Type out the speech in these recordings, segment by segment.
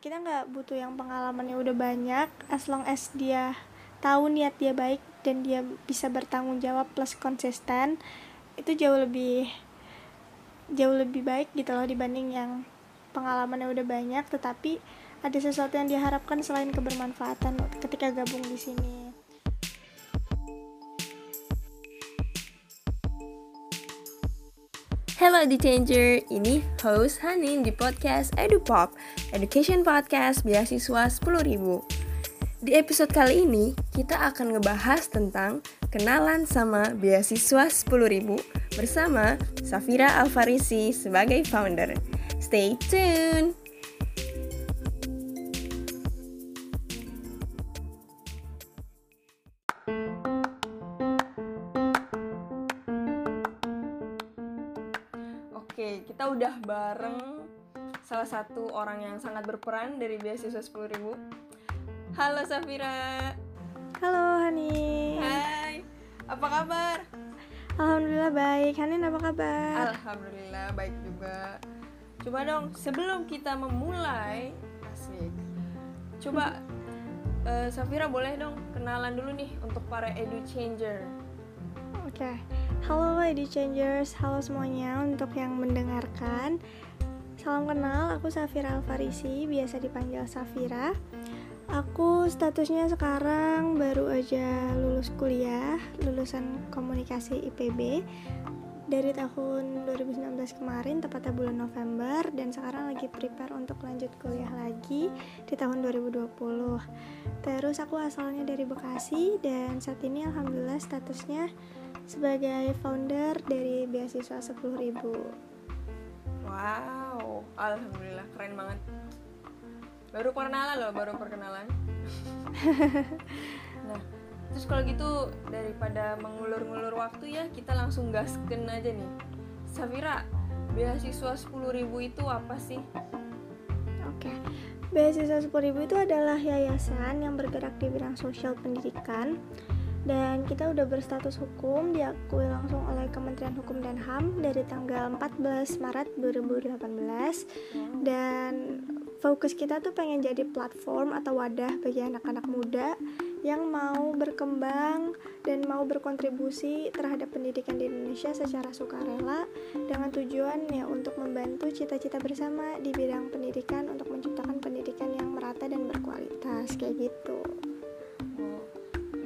kita nggak butuh yang pengalamannya udah banyak as long as dia tahu niat dia baik dan dia bisa bertanggung jawab plus konsisten itu jauh lebih jauh lebih baik gitu loh dibanding yang pengalamannya udah banyak tetapi ada sesuatu yang diharapkan selain kebermanfaatan ketika gabung di sini. Hello The Changer, ini host Hanin di podcast EduPop, Education Podcast Beasiswa 10.000. Di episode kali ini, kita akan ngebahas tentang kenalan sama beasiswa 10.000 bersama Safira Alfarisi sebagai founder. Stay tuned! Bareng salah satu orang yang sangat berperan dari beasiswa 10.000. Halo Safira. Halo Hani. Hai. Apa kabar? Alhamdulillah baik. Hanin apa kabar? Alhamdulillah baik juga. Coba dong sebelum kita memulai asik. Coba eh, Safira boleh dong kenalan dulu nih untuk para edu changer. Oke. Halo Lady Changers, halo semuanya untuk yang mendengarkan. Salam kenal, aku Safira Alfarisi, biasa dipanggil Safira. Aku statusnya sekarang baru aja lulus kuliah, lulusan komunikasi IPB dari tahun 2019 kemarin, tepatnya bulan November dan sekarang lagi prepare untuk lanjut kuliah lagi di tahun 2020. Terus aku asalnya dari Bekasi dan saat ini alhamdulillah statusnya sebagai founder dari beasiswa 10.000 Wow, alhamdulillah keren banget. Baru perkenalan loh, baru perkenalan. nah, terus kalau gitu daripada mengulur-ngulur waktu ya, kita langsung gasken aja nih. Safira, beasiswa 10.000 itu apa sih? Oke, beasiswa 10.000 itu adalah yayasan yang bergerak di bidang sosial pendidikan dan kita udah berstatus hukum diakui langsung oleh Kementerian Hukum dan HAM dari tanggal 14 Maret 2018 dan fokus kita tuh pengen jadi platform atau wadah bagi anak-anak muda yang mau berkembang dan mau berkontribusi terhadap pendidikan di Indonesia secara sukarela dengan tujuan ya untuk membantu cita-cita bersama di bidang pendidikan untuk menciptakan pendidikan yang merata dan berkualitas kayak gitu.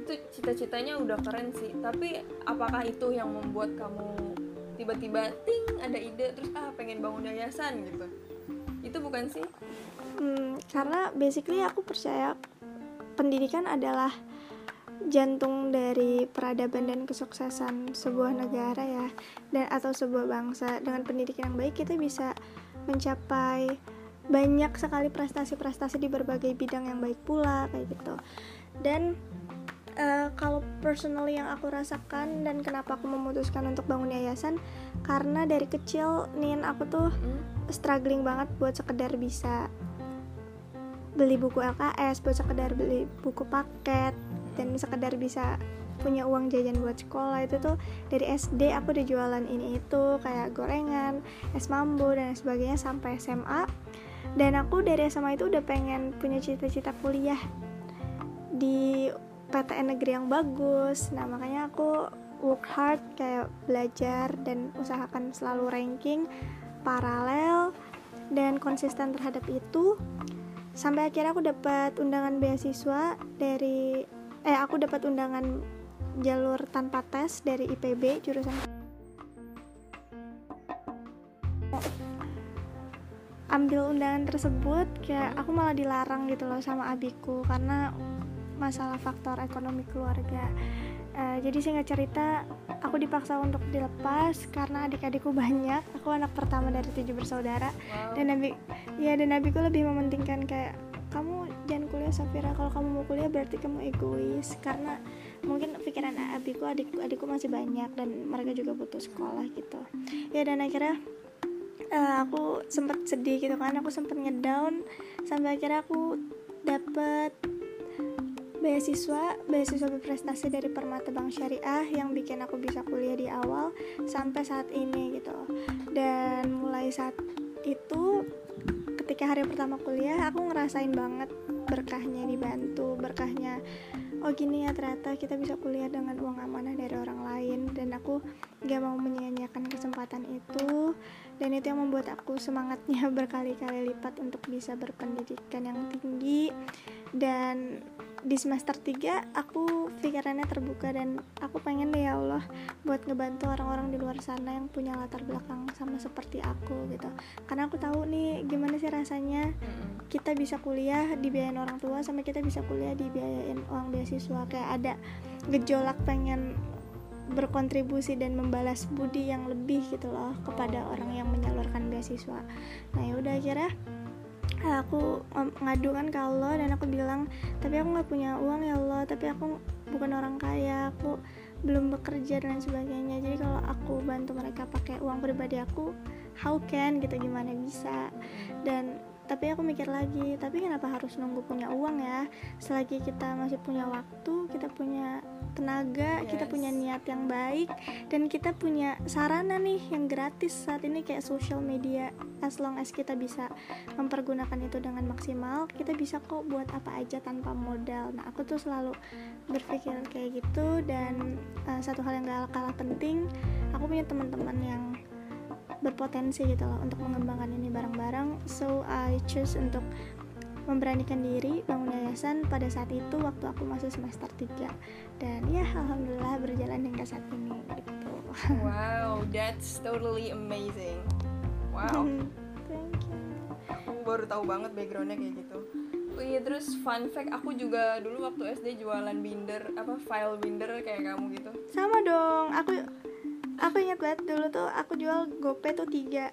Itu cita-citanya udah keren sih. Tapi apakah itu yang membuat kamu tiba-tiba ting ada ide terus ah pengen bangun yayasan gitu? Itu bukan sih? Hmm, karena basically aku percaya pendidikan adalah jantung dari peradaban dan kesuksesan sebuah negara ya dan atau sebuah bangsa dengan pendidikan yang baik kita bisa mencapai banyak sekali prestasi-prestasi di berbagai bidang yang baik pula kayak gitu dan uh, kalau personally yang aku rasakan dan kenapa aku memutuskan untuk bangun yayasan karena dari kecil nih aku tuh struggling banget buat sekedar bisa beli buku LKS buat sekedar beli buku paket dan sekedar bisa punya uang jajan buat sekolah. Itu tuh dari SD aku udah jualan ini itu kayak gorengan, es mambo dan sebagainya sampai SMA dan aku dari SMA itu udah pengen punya cita-cita kuliah di PTN negeri yang bagus. Nah makanya aku work hard kayak belajar dan usahakan selalu ranking paralel dan konsisten terhadap itu. Sampai akhirnya aku dapat undangan beasiswa dari eh aku dapat undangan jalur tanpa tes dari IPB jurusan ambil undangan tersebut kayak aku malah dilarang gitu loh sama abiku karena masalah faktor ekonomi keluarga. Uh, jadi singkat cerita aku dipaksa untuk dilepas karena adik-adikku banyak. Aku anak pertama dari tujuh bersaudara. Wow. dan nabi ya dan nabiku lebih mementingkan kayak kamu jangan kuliah Safira. Kalau kamu mau kuliah berarti kamu egois. Karena mungkin pikiran abiku adik adikku masih banyak dan mereka juga butuh sekolah gitu. Ya dan akhirnya eh, aku sempet sedih gitu kan. Aku sempet ngedown sampai akhirnya aku dapet beasiswa beasiswa berprestasi dari Permata Bank Syariah yang bikin aku bisa kuliah di awal sampai saat ini gitu. Dan mulai saat itu ketika hari pertama kuliah aku ngerasain banget berkahnya dibantu berkahnya oh gini ya ternyata kita bisa kuliah dengan uang amanah dari orang lain dan aku gak mau menyia-nyiakan kesempatan itu. Dan itu yang membuat aku semangatnya berkali-kali lipat untuk bisa berpendidikan yang tinggi. Dan di semester 3 aku pikirannya terbuka dan aku pengen deh ya Allah buat ngebantu orang-orang di luar sana yang punya latar belakang sama seperti aku gitu. Karena aku tahu nih gimana sih rasanya kita bisa kuliah dibiayain orang tua sama kita bisa kuliah dibiayain uang beasiswa. Kayak ada gejolak pengen berkontribusi dan membalas budi yang lebih gitu loh kepada orang yang menyalurkan beasiswa. Nah ya udah akhirnya aku ngadu kan ke Allah dan aku bilang tapi aku nggak punya uang ya Allah tapi aku bukan orang kaya aku belum bekerja dan sebagainya. Jadi kalau aku bantu mereka pakai uang pribadi aku how can? gitu gimana bisa? Dan tapi aku mikir lagi tapi kenapa harus nunggu punya uang ya? Selagi kita masih punya waktu kita punya tenaga yes. kita punya niat yang baik dan kita punya sarana nih yang gratis saat ini kayak social media. As long as kita bisa mempergunakan itu dengan maksimal kita bisa kok buat apa aja tanpa modal. Nah aku tuh selalu berpikir kayak gitu dan uh, satu hal yang gak kalah penting aku punya teman-teman yang berpotensi gitu loh untuk mengembangkan ini bareng-bareng. So I choose untuk memberanikan diri bangun yayasan pada saat itu waktu aku masih semester 3 dan ya alhamdulillah berjalan hingga saat ini gitu. Wow that's totally amazing. Wow. Thank you. Aku baru tahu banget backgroundnya kayak gitu. Oh iya terus fun fact aku juga dulu waktu SD jualan binder apa file binder kayak kamu gitu. Sama dong. Aku aku ingat banget dulu tuh aku jual gope tuh tiga.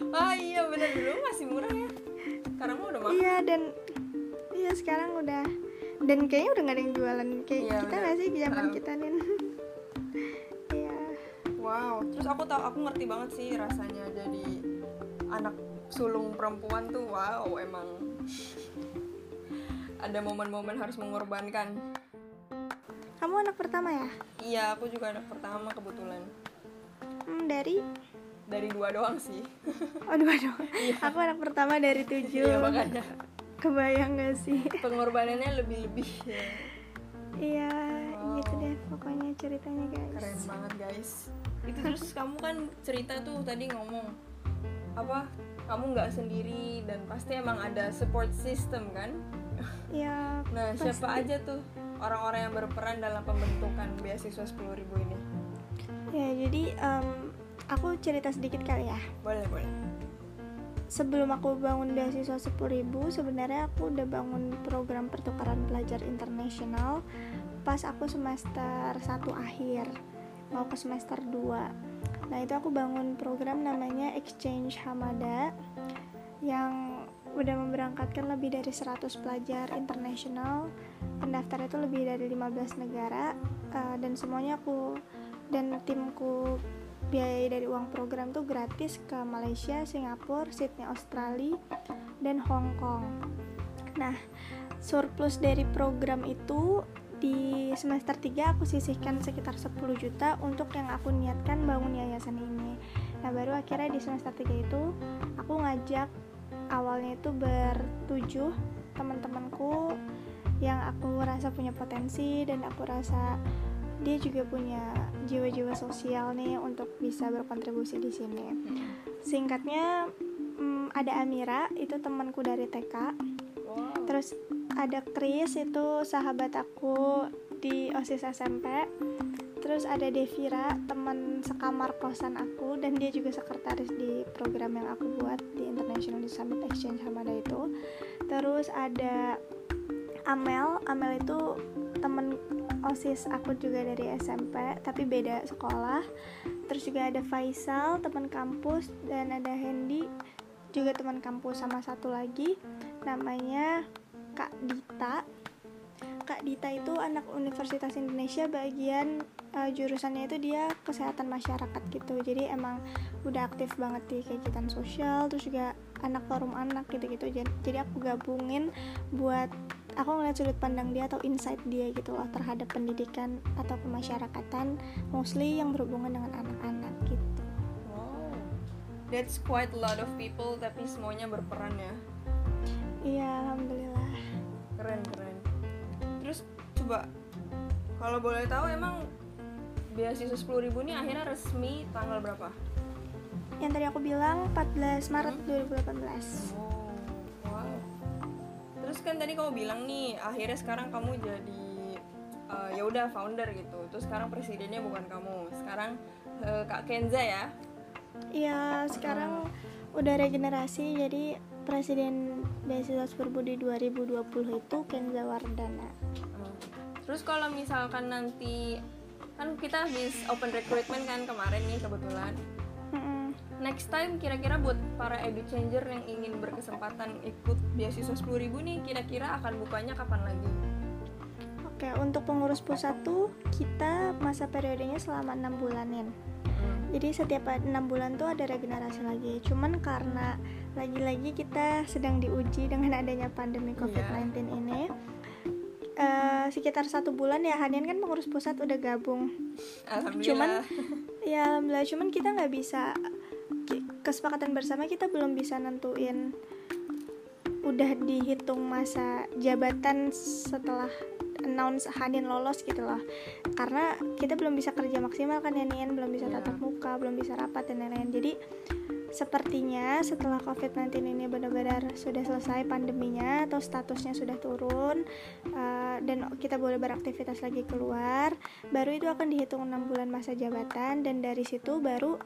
Oh iya bener dulu masih murah ya. Sekarang udah mahal. Iya dan iya sekarang udah. Dan kayaknya udah gak ada yang jualan. Kayak iya, kita nggak sih zaman kita nih iya. Wow terus aku tau aku ngerti banget sih rasanya jadi anak sulung perempuan tuh. Wow emang. Ada momen-momen harus mengorbankan kamu anak pertama ya iya aku juga anak pertama kebetulan Hmm, dari dari dua doang sih. Oh dua doang. Iya. Aku anak pertama dari tujuh. Iya makanya. Kebayang gak sih? Pengorbanannya lebih-lebih. Ya. Iya, wow. gitu deh pokoknya ceritanya guys. Keren banget guys. Itu terus kamu kan cerita tuh tadi ngomong apa? Kamu nggak sendiri dan pasti emang ada support system kan? Iya. nah pasti. siapa aja tuh orang-orang yang berperan dalam pembentukan beasiswa sepuluh ribu ini? ya jadi um, aku cerita sedikit kali ya. Boleh boleh. Sebelum aku bangun beasiswa 10.000 sebenarnya aku udah bangun program pertukaran pelajar internasional pas aku semester 1 akhir mau ke semester 2 nah itu aku bangun program namanya Exchange Hamada yang udah memberangkatkan lebih dari 100 pelajar internasional pendaftar itu lebih dari 15 negara uh, dan semuanya aku dan timku biaya dari uang program tuh gratis ke Malaysia, Singapura, Sydney, Australia, dan Hong Kong. Nah, surplus dari program itu di semester 3 aku sisihkan sekitar 10 juta untuk yang aku niatkan bangun yayasan ini. Nah, baru akhirnya di semester 3 itu aku ngajak awalnya itu bertujuh teman-temanku yang aku rasa punya potensi dan aku rasa dia juga punya jiwa-jiwa sosial nih untuk bisa berkontribusi di sini. Singkatnya hmm, ada Amira itu temanku dari TK. Terus ada Chris itu sahabat aku di OSIS SMP. Terus ada Devira, teman sekamar kosan aku dan dia juga sekretaris di program yang aku buat di International Summit Exchange Hamada itu. Terus ada Amel, Amel itu temen osis aku juga dari SMP tapi beda sekolah. Terus juga ada Faisal teman kampus dan ada Hendy juga teman kampus sama satu lagi. Namanya Kak Dita. Kak Dita itu anak Universitas Indonesia bagian uh, jurusannya itu dia kesehatan masyarakat gitu. Jadi emang udah aktif banget di kegiatan sosial terus juga anak forum anak gitu-gitu. Jadi aku gabungin buat aku ngeliat sudut pandang dia atau insight dia gitu loh terhadap pendidikan atau kemasyarakatan mostly yang berhubungan dengan anak-anak gitu. Wow. That's quite a lot of people tapi semuanya berperan ya. Iya alhamdulillah. Keren keren. Terus coba kalau boleh tahu emang beasiswa sepuluh ribu ini akhirnya resmi tanggal berapa? Yang tadi aku bilang 14 Maret Hmm. 2018 oh kan tadi kamu bilang nih akhirnya sekarang kamu jadi eh, ya udah founder gitu terus sekarang presidennya bukan kamu sekarang eh, kak Kenza ya Iya, sekarang udah regenerasi jadi presiden beasiswa Superbudi 2020 itu Kenza Wardana. Hmm. Terus kalau misalkan nanti kan kita habis open recruitment kan kemarin nih kebetulan. Next time kira-kira buat para edu changer yang ingin berkesempatan ikut beasiswa 10.000 nih kira-kira akan bukanya kapan lagi? Oke, untuk pengurus pusat tuh kita masa periodenya selama enam bulanin. Jadi setiap enam bulan tuh ada regenerasi lagi. Cuman karena lagi-lagi kita sedang diuji dengan adanya pandemi COVID-19 ini, eh, sekitar satu bulan ya Hanian kan pengurus pusat udah gabung. Alhamdulillah. Cuman ya alhamdulillah cuman kita nggak bisa kesepakatan bersama kita belum bisa nentuin udah dihitung masa jabatan setelah announce Hanin lolos gitu loh. Karena kita belum bisa kerja maksimal kan ya belum bisa Iya. tatap muka belum bisa rapat dan lain-lain. Jadi sepertinya setelah COVID-19 ini benar-benar sudah selesai pandeminya atau statusnya sudah turun uh, dan kita boleh beraktivitas lagi keluar baru itu akan dihitung enam bulan masa jabatan dan dari situ baru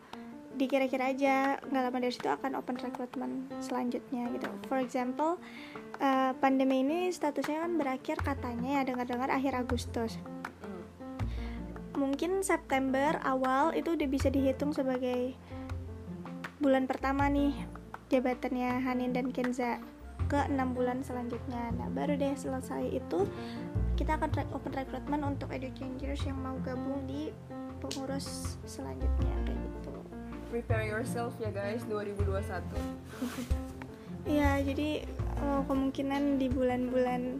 dikira-kira aja nggak lama dari situ akan open recruitment selanjutnya gitu for example uh, pandemi ini statusnya kan berakhir katanya ya dengar-dengar akhir Agustus mungkin September awal itu udah bisa dihitung sebagai bulan pertama nih jabatannya Hanin dan Kenza ke enam bulan selanjutnya. Nah baru deh selesai itu kita akan open recruitment untuk edu changers yang mau gabung di pengurus selanjutnya kayak gitu. Prepare yourself ya guys 2021. Iya jadi eh, kemungkinan di bulan-bulan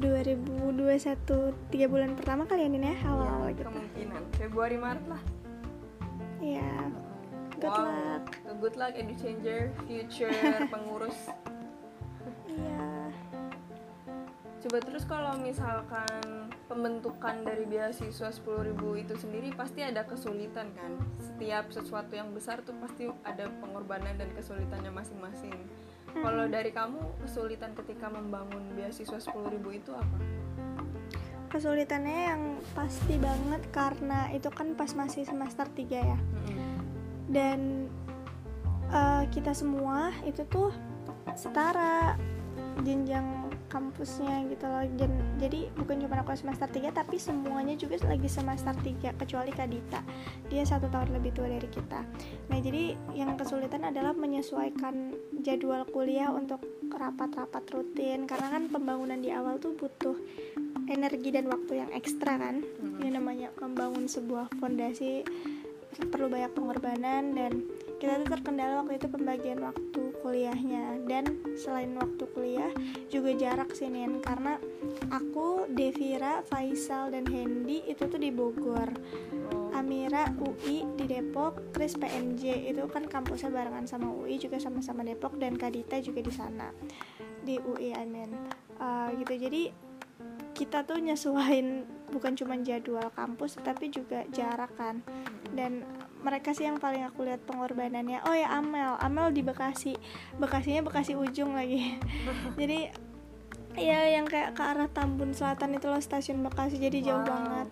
2021 tiga bulan pertama kali ya Nin ya awal-awal Ya, gitu. kemungkinan Februari Maret lah. Iya. Good wow. luck. Good luck edu changer, future pengurus. Iya. Coba terus kalau misalkan pembentukan dari beasiswa 10.000 itu sendiri pasti ada kesulitan kan. Setiap sesuatu yang besar tuh pasti ada pengorbanan dan kesulitannya masing-masing. Kalau dari kamu kesulitan ketika membangun beasiswa 10.000 itu apa? Kesulitannya yang pasti banget karena itu kan pas masih semester 3 ya. Dan eh, kita semua itu tuh setara jenjang kampusnya gitu loh. Jen- jadi bukan cuma aku semester 3 tapi semuanya juga lagi semester 3 kecuali Kadita. Dia satu tahun lebih tua dari kita. Nah, jadi yang kesulitan adalah menyesuaikan jadwal kuliah untuk rapat-rapat rutin karena kan pembangunan di awal tuh butuh energi dan waktu yang ekstra kan. Ini namanya membangun sebuah fondasi perlu banyak pengorbanan dan kita tuh terkendala waktu itu pembagian waktu kuliahnya. Dan selain waktu kuliah juga jarak sih Nin karena aku Devira, Faisal dan Hendy itu tuh di Bogor. Oh, Amira UI di Depok, Chris PMJ itu kan kampusnya barengan sama UI juga sama-sama Depok dan Kadita juga di sana. Di UI I mean. Uh, gitu. Jadi kita tuh nyesuain bukan cuma jadwal kampus tapi juga jarak kan dan mereka sih yang paling aku lihat pengorbanannya. Oh ya Amel. Amel di Bekasi. Bekasinya Bekasi ujung lagi. Jadi ya yang kayak ke arah Tambun Selatan itu loh stasiun Bekasi. Jadi jauh Wow. banget.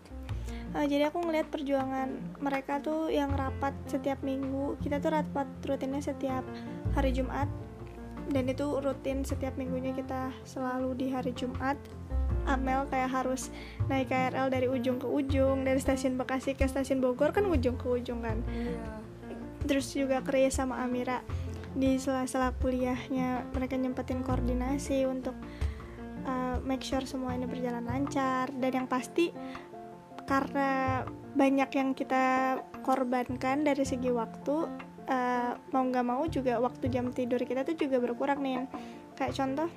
Uh, jadi aku ngeliat perjuangan mereka tuh yang rapat setiap minggu. Kita tuh rapat rutinnya setiap hari Jumat. Dan itu rutin setiap minggunya kita selalu di hari Jumat Amel kayak harus naik KRL dari ujung ke ujung dari stasiun Bekasi ke stasiun Bogor kan ujung ke ujung kan. Iya. terus juga Chris sama Amira di sela-sela kuliahnya mereka nyempetin koordinasi untuk uh, make sure semua ini berjalan lancar. Dan yang pasti karena banyak yang kita korbankan dari segi waktu uh, mau nggak mau juga waktu jam tidur kita tuh juga berkurang nih kayak contoh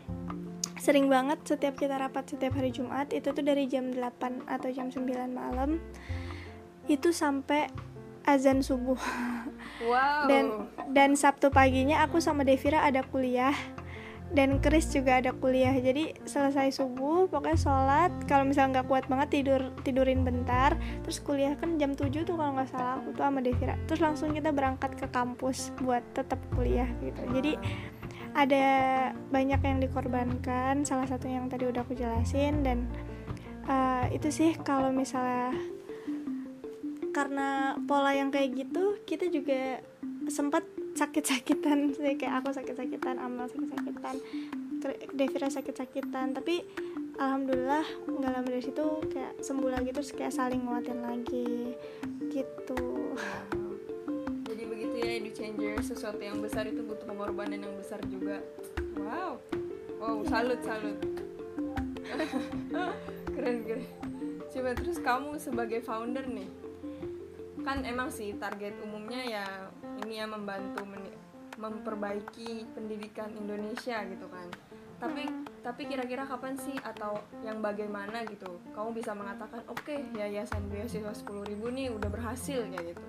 sering banget setiap kita rapat setiap hari Jumat itu tuh dari jam 8 atau jam 9 malam itu sampai azan subuh. Wow. Dan dan Sabtu paginya aku sama Devira ada kuliah dan Chris juga ada kuliah. Jadi selesai subuh pokoknya sholat kalau misalnya nggak kuat banget tidur tidurin bentar. Terus kuliah kan jam 7 tuh kalau nggak salah aku tuh sama Devira. Terus langsung kita berangkat ke kampus buat tetap kuliah gitu. Jadi ada banyak yang dikorbankan salah satu yang tadi udah aku jelasin dan uh, itu sih kalau misalnya karena pola yang kayak gitu kita juga sempat sakit-sakitan sih kayak aku sakit-sakitan Amal sakit-sakitan Devira sakit-sakitan tapi alhamdulillah nggak lama dari situ kayak sembuh lagi terus kayak saling nguatin lagi gitu. Jadi begitu ya edu changer sesuatu yang besar itu butuh pengorbanan yang besar juga. Wow. Wow salut salut. Keren keren. Coba terus kamu sebagai founder nih kan emang sih target umumnya ya ini ya membantu memperbaiki pendidikan Indonesia gitu kan. Tapi tapi kira-kira kapan sih atau yang bagaimana gitu? Kamu bisa mengatakan oke okay, yayasan beasiswa sepuluh ribu nih udah berhasil ya gitu.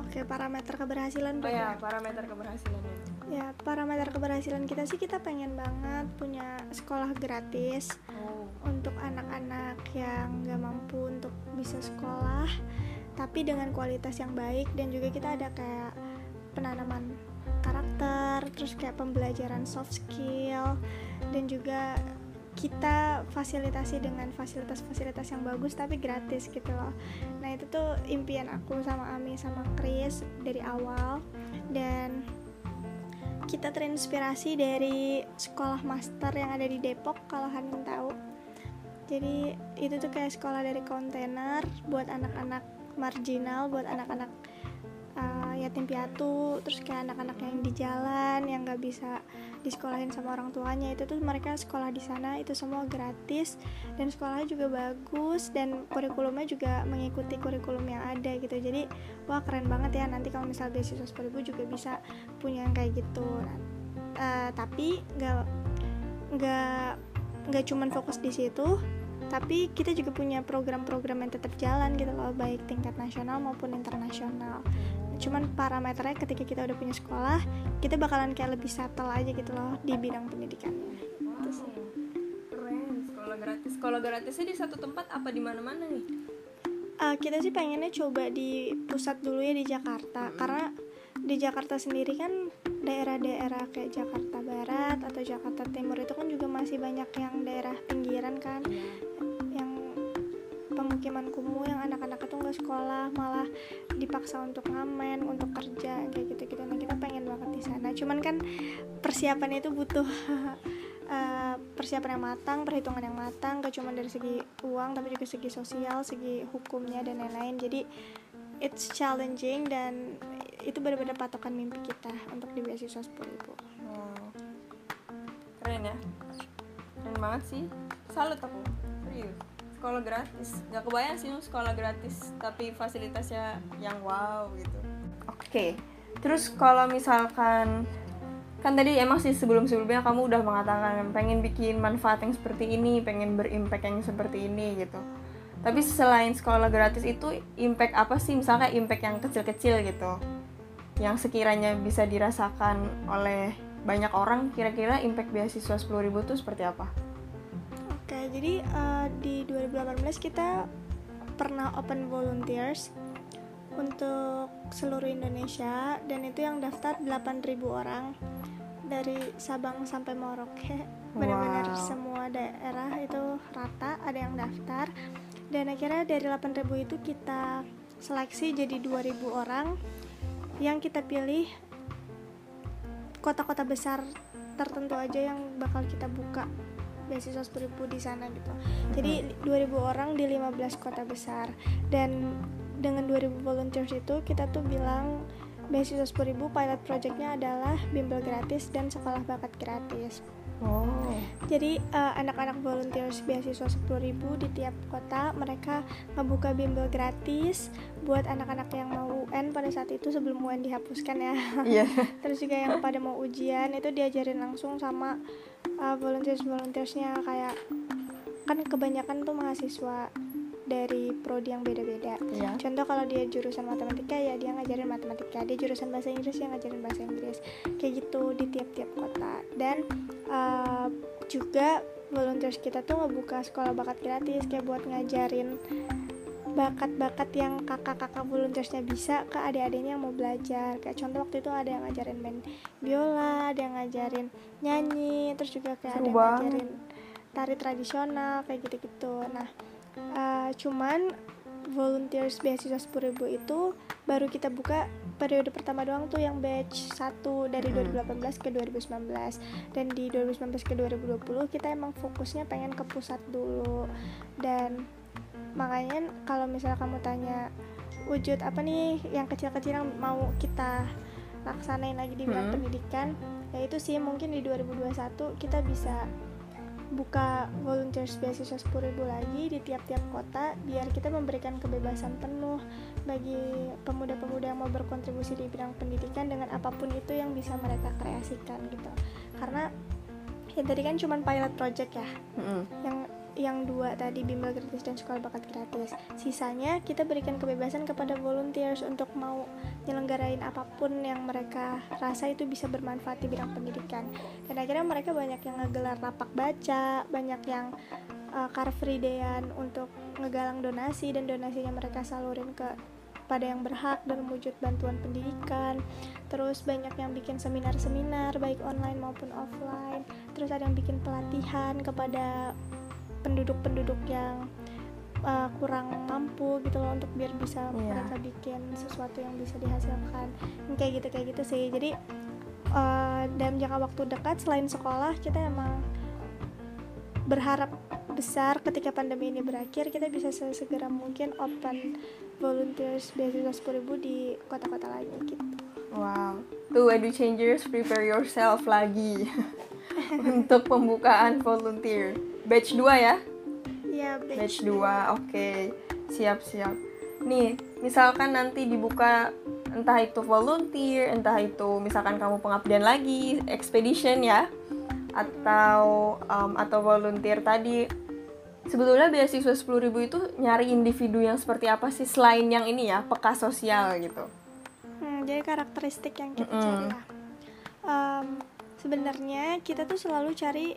Oke parameter keberhasilan oh ya parameter keberhasilannya ya parameter keberhasilan kita sih kita pengen banget punya sekolah gratis oh. untuk anak-anak yang nggak mampu untuk bisa sekolah tapi dengan kualitas yang baik dan juga kita ada kayak penanaman karakter terus kayak pembelajaran soft skill dan juga kita fasilitasi dengan fasilitas-fasilitas yang bagus tapi gratis gitu loh nah itu tuh impian aku sama Ami sama Chris dari awal dan kita terinspirasi dari sekolah master yang ada di Depok kalau Hanin tahu. Jadi itu tuh kayak sekolah dari kontainer buat anak-anak marginal buat anak-anak yatim piatu terus kayak anak-anak yang di jalan yang nggak bisa disekolahin sama orang tuanya itu tuh mereka sekolah di sana itu semua gratis dan sekolahnya juga bagus dan kurikulumnya juga mengikuti kurikulum yang ada gitu. Jadi wah keren banget ya nanti kalau misal beasiswa sepuluh juga bisa punya yang kayak gitu. Uh, tapi nggak nggak nggak cuman fokus di situ tapi kita juga punya program-program yang tetap jalan gitu loh baik tingkat nasional maupun internasional cuman parameternya ketika kita udah punya sekolah kita bakalan kayak lebih settle aja gitu loh di bidang pendidikannya wow. keren sekolah gratis. Sekolah gratisnya di satu tempat apa di mana-mana nih? Uh, kita sih pengennya coba di pusat dulu ya di Jakarta. Hmm. karena di Jakarta sendiri kan daerah-daerah kayak Jakarta Barat atau Jakarta Timur itu kan juga masih banyak yang daerah pinggiran kan. Yeah pemukiman kumuh yang anak-anak itu nggak sekolah malah dipaksa untuk ngamen untuk kerja kayak gitu gitu nah kita pengen banget di sana. Cuman kan persiapan itu butuh uh, persiapan yang matang perhitungan yang matang gak cuma dari segi uang tapi juga segi sosial segi hukumnya dan lain-lain. Jadi it's challenging dan itu benar-benar patokan mimpi kita untuk di beasiswa sepuluh ribu. Wow. keren ya? Keren banget sih. Salut aku. Serius sekolah gratis nggak kebayang sih sekolah gratis tapi fasilitasnya yang wow gitu oke okay. terus kalau misalkan kan tadi emang sih sebelum sebelumnya kamu udah mengatakan pengen bikin manfaat yang seperti ini pengen berimpact yang seperti ini gitu tapi selain sekolah gratis itu impact apa sih misalnya impact yang kecil-kecil gitu yang sekiranya bisa dirasakan oleh banyak orang kira-kira impact beasiswa 10.000 itu seperti apa? Oke, jadi uh, di 2018 kita pernah open volunteers untuk seluruh Indonesia dan itu yang daftar 8.000 orang dari Sabang sampai Merauke. Benar-benar wow. semua daerah itu rata ada yang daftar dan akhirnya dari 8.000 itu kita seleksi jadi 2.000 orang yang kita pilih kota-kota besar tertentu aja yang bakal kita buka beasiswa 10.000 di sana gitu. Jadi 2000 orang di 15 kota besar dan dengan 2000 volunteers itu kita tuh bilang beasiswa 10.000 pilot projectnya adalah bimbel gratis dan sekolah bakat gratis. Oh. Jadi uh, anak-anak volunteers beasiswa 10.000 di tiap kota mereka membuka bimbel gratis buat anak-anak yang mau UN pada saat itu sebelum UN dihapuskan ya. Yeah. Terus juga yang pada mau ujian itu diajarin langsung sama uh, volunteers volunteersnya kayak kan kebanyakan tuh mahasiswa dari prodi yang beda-beda. Iya. Contoh kalau dia jurusan matematika ya dia ngajarin matematika, dia jurusan bahasa Inggris ya ngajarin bahasa Inggris. Kayak gitu di tiap-tiap kota. Dan uh, juga volunteers kita tuh ngebuka sekolah bakat gratis kayak buat ngajarin bakat-bakat yang kakak-kakak volunteersnya bisa ke adik-adiknya yang mau belajar kayak contoh waktu itu ada yang ngajarin main biola ada yang ngajarin nyanyi terus juga kayak ada Seru yang banget. ngajarin tari tradisional kayak gitu-gitu nah eh, cuman volunteers beasiswa 10.000 itu baru kita buka periode pertama doang tuh yang batch 1 dari Hmm. 2018 ke 2019 dan di 2019 ke 2020 kita emang fokusnya pengen ke pusat dulu dan makanya kalau misalnya kamu tanya wujud apa nih yang kecil-kecil yang mau kita laksanain lagi di bidang Hmm. pendidikan ya itu sih mungkin di 2021 kita bisa buka volunteers beasiswa 10.000 lagi di tiap-tiap kota biar kita memberikan kebebasan penuh bagi pemuda-pemuda yang mau berkontribusi di bidang pendidikan dengan apa pun itu yang bisa mereka kreasikan gitu karena ya tadi kan cuma pilot project ya Mm-mm. yang yang dua tadi bimbel gratis dan sekolah bakat gratis. Sisanya kita berikan kebebasan kepada volunteers untuk mau nyelenggarain apa pun yang mereka rasa itu bisa bermanfaat di bidang pendidikan. Dan akhirnya mereka banyak yang ngegelar lapak baca banyak yang uh, car free dayan untuk ngegalang donasi dan donasinya mereka salurin ke pada yang berhak dan wujud bantuan pendidikan. Terus banyak yang bikin seminar-seminar baik online maupun offline. Terus ada yang bikin pelatihan kepada penduduk-penduduk yang uh, kurang mampu gitu loh untuk biar bisa Iya. mereka bikin sesuatu yang bisa dihasilkan kayak gitu kayak gitu sih jadi uh, dalam jangka waktu dekat selain sekolah kita emang berharap besar ketika pandemi ini berakhir kita bisa segera mungkin open volunteers beasiswa 10.000 di kota-kota lain gitu Wow. Tuh Edu Changers prepare yourself lagi untuk pembukaan volunteer. Batch 2 ya? ya baik. Batch 2. Oke. Siap, siap. Nih, misalkan nanti dibuka entah itu volunteer, entah itu misalkan kamu pengabdian lagi, expedition ya, atau um, atau volunteer tadi. Sebetulnya beasiswa 10.000 itu nyari individu yang seperti apa sih selain yang ini ya, peka sosial gitu. Hmm, jadi karakteristik yang kita Mm-mm. cari lah. Em, sebenarnya kita tuh selalu cari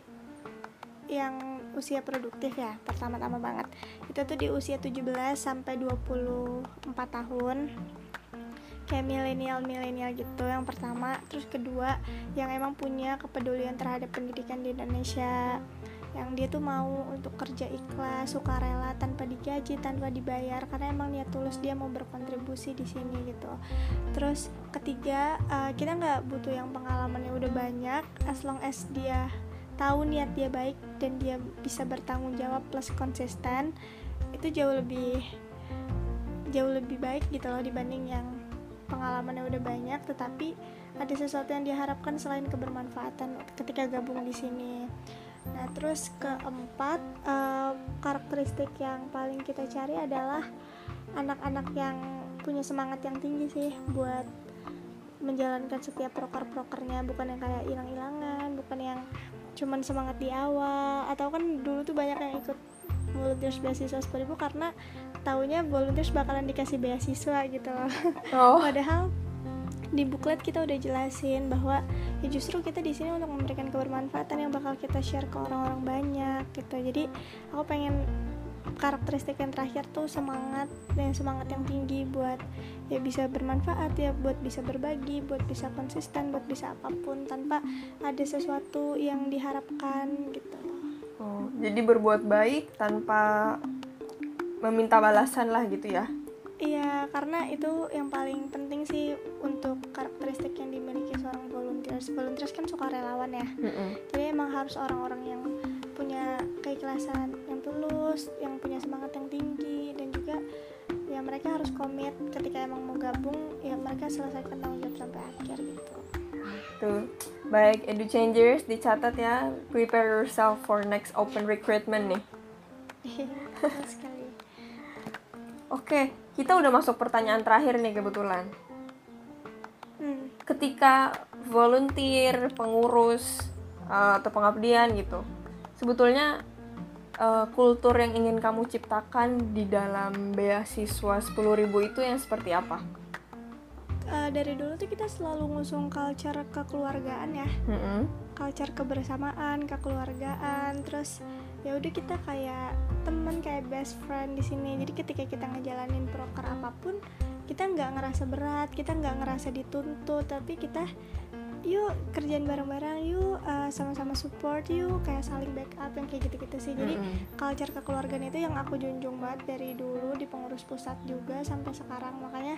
yang usia produktif ya, pertama-tama banget. Itu tuh di usia 17 sampai 24 tahun. Kayak milenial-milenial gitu yang pertama, terus kedua yang emang punya kepedulian terhadap pendidikan di Indonesia. Yang dia tuh mau untuk kerja ikhlas, sukarela tanpa digaji, tanpa dibayar. Karena emang niat tulus dia mau berkontribusi di sini gitu. Terus ketiga eh, kita nggak butuh yang pengalamannya udah banyak. As long as dia tahu niat dia baik dan dia bisa bertanggung jawab plus konsisten itu jauh lebih jauh lebih baik gitu loh dibanding yang pengalamannya udah banyak. Tetapi ada sesuatu yang diharapkan selain kebermanfaatan ketika gabung di sini. Nah terus keempat eh, karakteristik yang paling kita cari adalah anak-anak yang punya semangat yang tinggi sih buat menjalankan setiap proker-prokernya. Bukan yang kayak hilang-hilangan bukan yang cuman semangat di awal. Atau kan dulu tuh banyak yang ikut volunteers beasiswa 10.000 karena taunya volunteers bakalan dikasih beasiswa gitu loh. Oh, padahal di buklet kita udah jelasin bahwa ya justru kita di sini untuk memberikan kebermanfaatan yang bakal kita share ke orang-orang banyak gitu. Jadi aku pengen karakteristik yang terakhir tuh semangat dan semangat yang tinggi buat ya bisa bermanfaat ya buat bisa berbagi buat bisa konsisten buat bisa apa pun tanpa ada sesuatu yang diharapkan gitu Oh, jadi berbuat baik tanpa meminta balasan lah gitu ya. Iya, karena itu yang paling penting sih untuk karakteristik yang dimiliki seorang volunteers. Volunteers kan suka relawan ya. Mm-mm. Jadi emang harus orang-orang yang punya keikhlasan yang tulus, yang punya semangat yang tinggi dan juga ya mereka harus komit ketika emang mau gabung ya mereka selesaikan tanggung jawab sampai akhir gitu. Tuh, baik Edu Changers dicatat ya. Prepare yourself for next open recruitment nih. Betul sekali. Oke, kita udah masuk pertanyaan terakhir nih kebetulan. Hmm. Ketika volunteer, pengurus, uh, atau pengabdian gitu, sebetulnya uh, kultur yang ingin kamu ciptakan di dalam beasiswa 10.000 itu yang seperti apa? Uh, dari dulu tuh kita selalu ngusung culture kekeluargaan ya, mm -hmm. culture kebersamaan, kekeluargaan, terus ya udah kita kayak temen kayak best friend di sini. Jadi ketika kita ngejalanin proker apa pun, kita nggak ngerasa berat, kita nggak ngerasa dituntut, tapi kita yuk kerjaan bareng-bareng yuk uh, sama-sama support yuk kayak saling backup yang kayak gitu-gitu sih. Jadi mm -hmm. culture kekeluargaan itu yang aku junjung banget dari dulu di pengurus pusat juga sampai sekarang. Makanya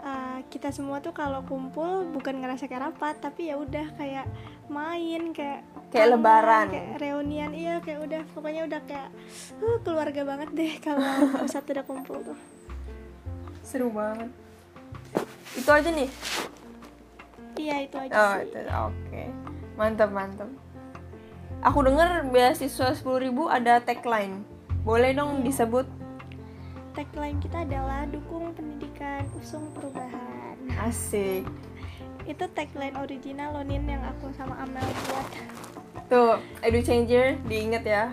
uh, kita semua tuh kalau kumpul bukan ngerasa kayak rapat tapi ya udah kayak main kayak kayak lebaran. kayak reunian. Iya kayak udah pokoknya udah kayak uh, keluarga banget deh kalau pusat udah kumpul tuh. Seru banget. Itu aja nih iya itu aja oh itu oke. Okay. mantap mantap. Aku dengar beasiswa sepuluh ribu ada tagline. Boleh dong iya. disebut? Tagline kita adalah dukung pendidikan usung perubahan. Asik. Itu tagline original lonin yang aku sama Amel buat. Tuh edu changer diinget ya.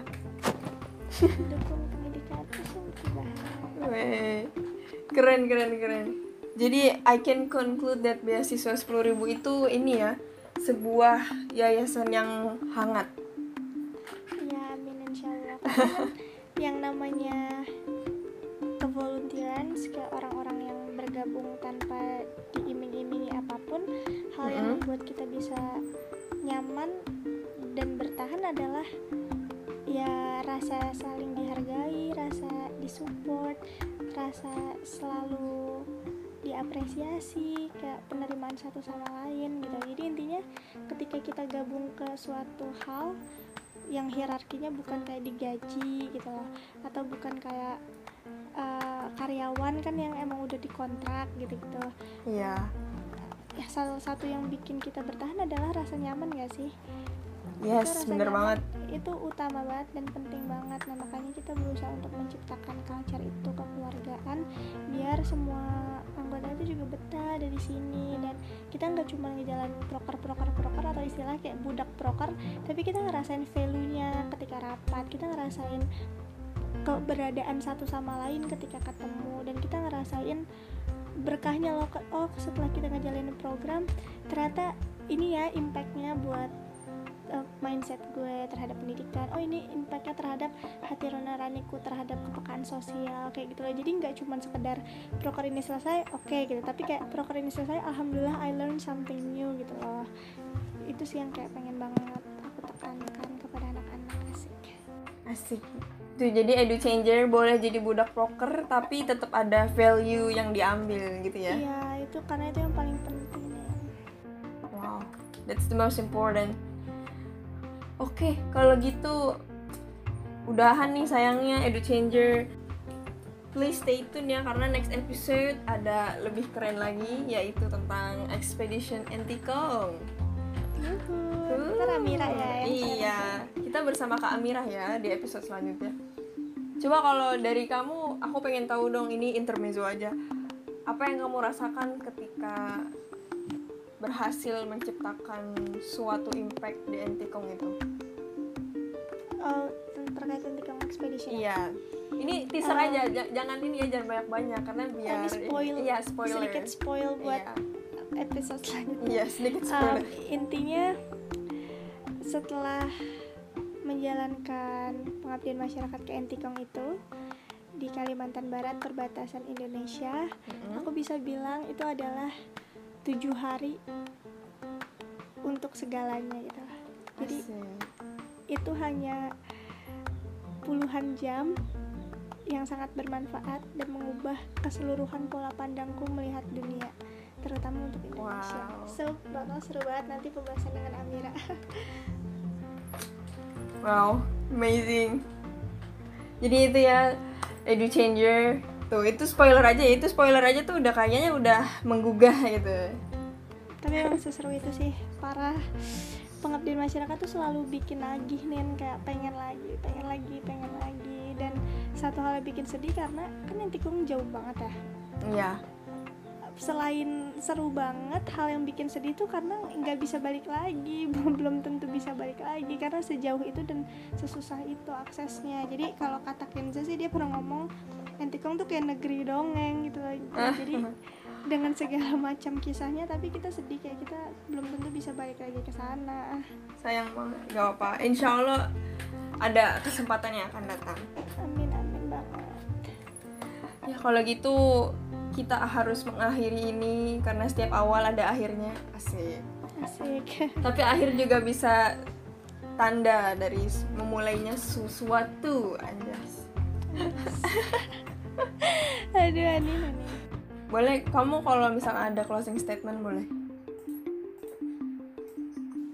Dukung pendidikan usung perubahan. Weh. keren keren keren jadi I can conclude that beasiswa 10.000 itu ini ya sebuah yayasan yang hangat. Ya, amin insyaallah. yang namanya kevolunteeran kayak orang-orang yang bergabung tanpa diiming-imingi apa pun, hal yang mm-hmm. membuat kita bisa nyaman dan bertahan adalah ya rasa saling dihargai, rasa disupport, rasa selalu diapresiasi kayak penerimaan satu sama lain gitu. Jadi intinya ketika kita gabung ke suatu hal yang hierarkinya bukan kayak digaji gitu loh atau bukan kayak uh, karyawan kan yang emang udah dikontrak gitu gitu. Iya. Ya salah satu yang bikin kita bertahan adalah rasa nyaman gak sih yes bener banget. itu utama banget dan penting banget. Nah makanya kita berusaha untuk menciptakan culture itu kekeluargaan biar semua anggota itu juga betah dari sini. Dan kita nggak cuma ngejalanin proker proker proker atau istilah kayak budak proker tapi kita ngerasain value nya ketika rapat. Kita ngerasain keberadaan satu sama lain ketika ketemu. Dan kita ngerasain berkahnya loh oh setelah kita ngejalanin program ternyata ini ya impactnya buat uh, mindset gue terhadap pendidikan. Oh ini impactnya terhadap hati nuraniku terhadap kepekaan sosial kayak gitu loh. Jadi nggak cuma sekedar proker ini selesai oke okay, gitu. Tapi kayak proker ini selesai alhamdulillah I learn something new gitu loh. Itu sih yang kayak pengen banget aku tekankan kepada anak-anak asik. Asik. Tuh jadi edu changer boleh jadi budak proker tapi tetap ada value yang diambil gitu ya? Iya itu karena itu yang paling penting. Wow that's the most important Oke, kalau gitu udahan nih sayangnya Edu Changer. Please stay tune ya karena next episode ada lebih keren lagi yaitu tentang Expedition Antikong. Kita Amira ya. Iya, kita bersama Kak Amira ya di episode selanjutnya. Coba kalau dari kamu, aku pengen tahu dong ini intermezzo aja. Apa yang kamu rasakan ketika berhasil menciptakan suatu impact di Antikong itu? Oh, terkait Antikong Expedition. Iya. Ini teaser uh, aja, J jangan ini ya jangan banyak-banyak karena biar ini spoil. Iya, spoiler. Sedikit spoil buat iya. episode selanjutnya. Iya, sedikit spoiler. Um, intinya setelah menjalankan pengabdian masyarakat ke Antikong itu di Kalimantan Barat perbatasan Indonesia, mm -hmm. aku bisa bilang itu adalah tujuh hari untuk segalanya gitu jadi Asik. itu hanya puluhan jam yang sangat bermanfaat dan mengubah keseluruhan pola pandangku melihat dunia terutama untuk Indonesia wow. so bakal seru banget nanti pembahasan dengan Amira wow amazing jadi itu ya edu changer tuh itu spoiler aja itu spoiler aja tuh udah kayaknya udah menggugah gitu. Tapi emang seseru itu sih parah. Pengabdian masyarakat tuh selalu bikin lagi nih kayak pengen lagi pengen lagi pengen lagi. Dan satu hal yang bikin sedih karena kan yang tikung jauh banget ya. Iya. Selain seru banget hal yang bikin sedih tuh karena nggak bisa balik lagi belum belum tentu bisa balik lagi. Karena sejauh itu dan sesusah itu aksesnya. Jadi kalau kata Kenza sih dia pernah ngomong Entikong tuh kayak negeri dongeng gitu loh jadi dengan segala macam kisahnya tapi kita sedih kayak kita belum tentu bisa balik lagi ke sana. Sayang banget gak apa insya Allah ada kesempatan yang akan datang. Amin amin banget. Ya kalau gitu kita harus mengakhiri ini karena setiap awal ada akhirnya. Asik. Asik. Tapi akhir juga bisa tanda dari memulainya sesuatu anjas aduh anin anin boleh kamu kalau misalnya ada closing statement boleh.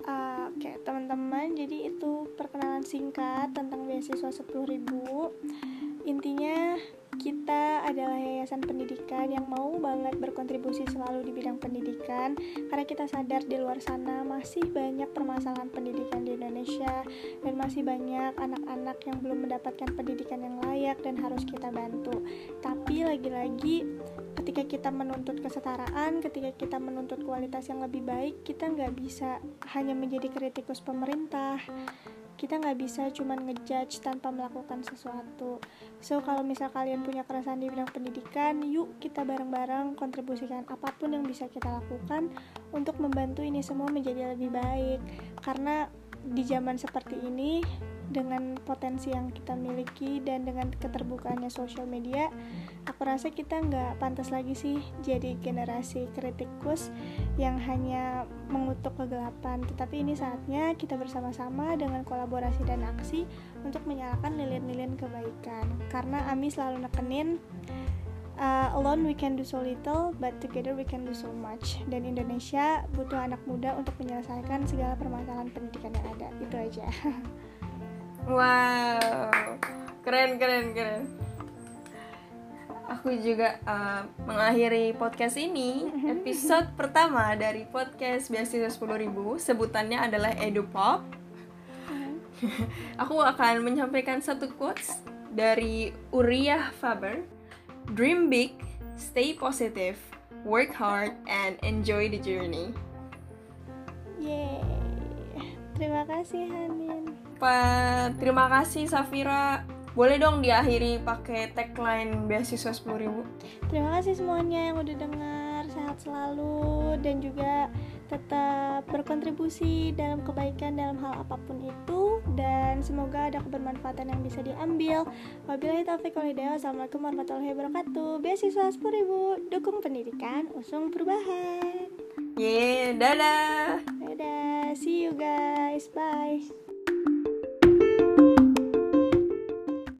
Uh, Oke teman-teman jadi itu perkenalan singkat tentang beasiswa 10.000 Intinya kita adalah yayasan pendidikan yang mau banget berkontribusi selalu di bidang pendidikan karena kita sadar di luar sana masih banyak permasalahan pendidikan di Indonesia dan masih banyak anak-anak yang belum mendapatkan pendidikan yang layak dan harus kita bantu. Tapi lagi-lagi ketika kita menuntut kesetaraan, ketika kita menuntut kualitas yang lebih baik, kita nggak bisa hanya menjadi kritikus pemerintah kita nggak bisa cuman ngejudge tanpa melakukan sesuatu. So kalau misal kalian punya keresahan di bidang pendidikan, yuk kita bareng-bareng kontribusikan apa pun yang bisa kita lakukan untuk membantu ini semua menjadi lebih baik. Karena di zaman seperti ini dengan potensi yang kita miliki dan dengan keterbukaannya sosial media aku rasa kita nggak pantas lagi sih jadi generasi kritikus yang hanya mengutuk kegelapan. Tetapi ini saatnya kita bersama-sama dengan kolaborasi dan aksi untuk menyalakan lilin-lilin kebaikan. Karena Ami selalu nekenin uh, alone we can do so little but together we can do so much. Dan Indonesia butuh anak muda untuk menyelesaikan segala permasalahan pendidikan yang ada. Itu aja wow. Keren keren keren. Aku juga uh, mengakhiri podcast ini episode pertama dari podcast beasiswa 10.000 sebutannya adalah edupop. Aku akan menyampaikan satu quotes dari Uriah Faber. Dream big stay positive work hard and enjoy the journey. Yeay. Terima kasih Hanin Pak, terima kasih Safira. Boleh dong diakhiri pakai tagline beasiswa 10.000 Terima kasih semuanya yang udah dengar, sehat selalu dan juga tetap berkontribusi dalam kebaikan dalam hal apa pun itu dan semoga ada kebermanfaatan yang bisa diambil. Wabillahi taufiq. Wassalamualaikum warahmatullahi wabarakatuh. Beasiswa 10.000 dukung pendidikan, usung perubahan. Yeay, dadah. Dadah, see you guys. Bye.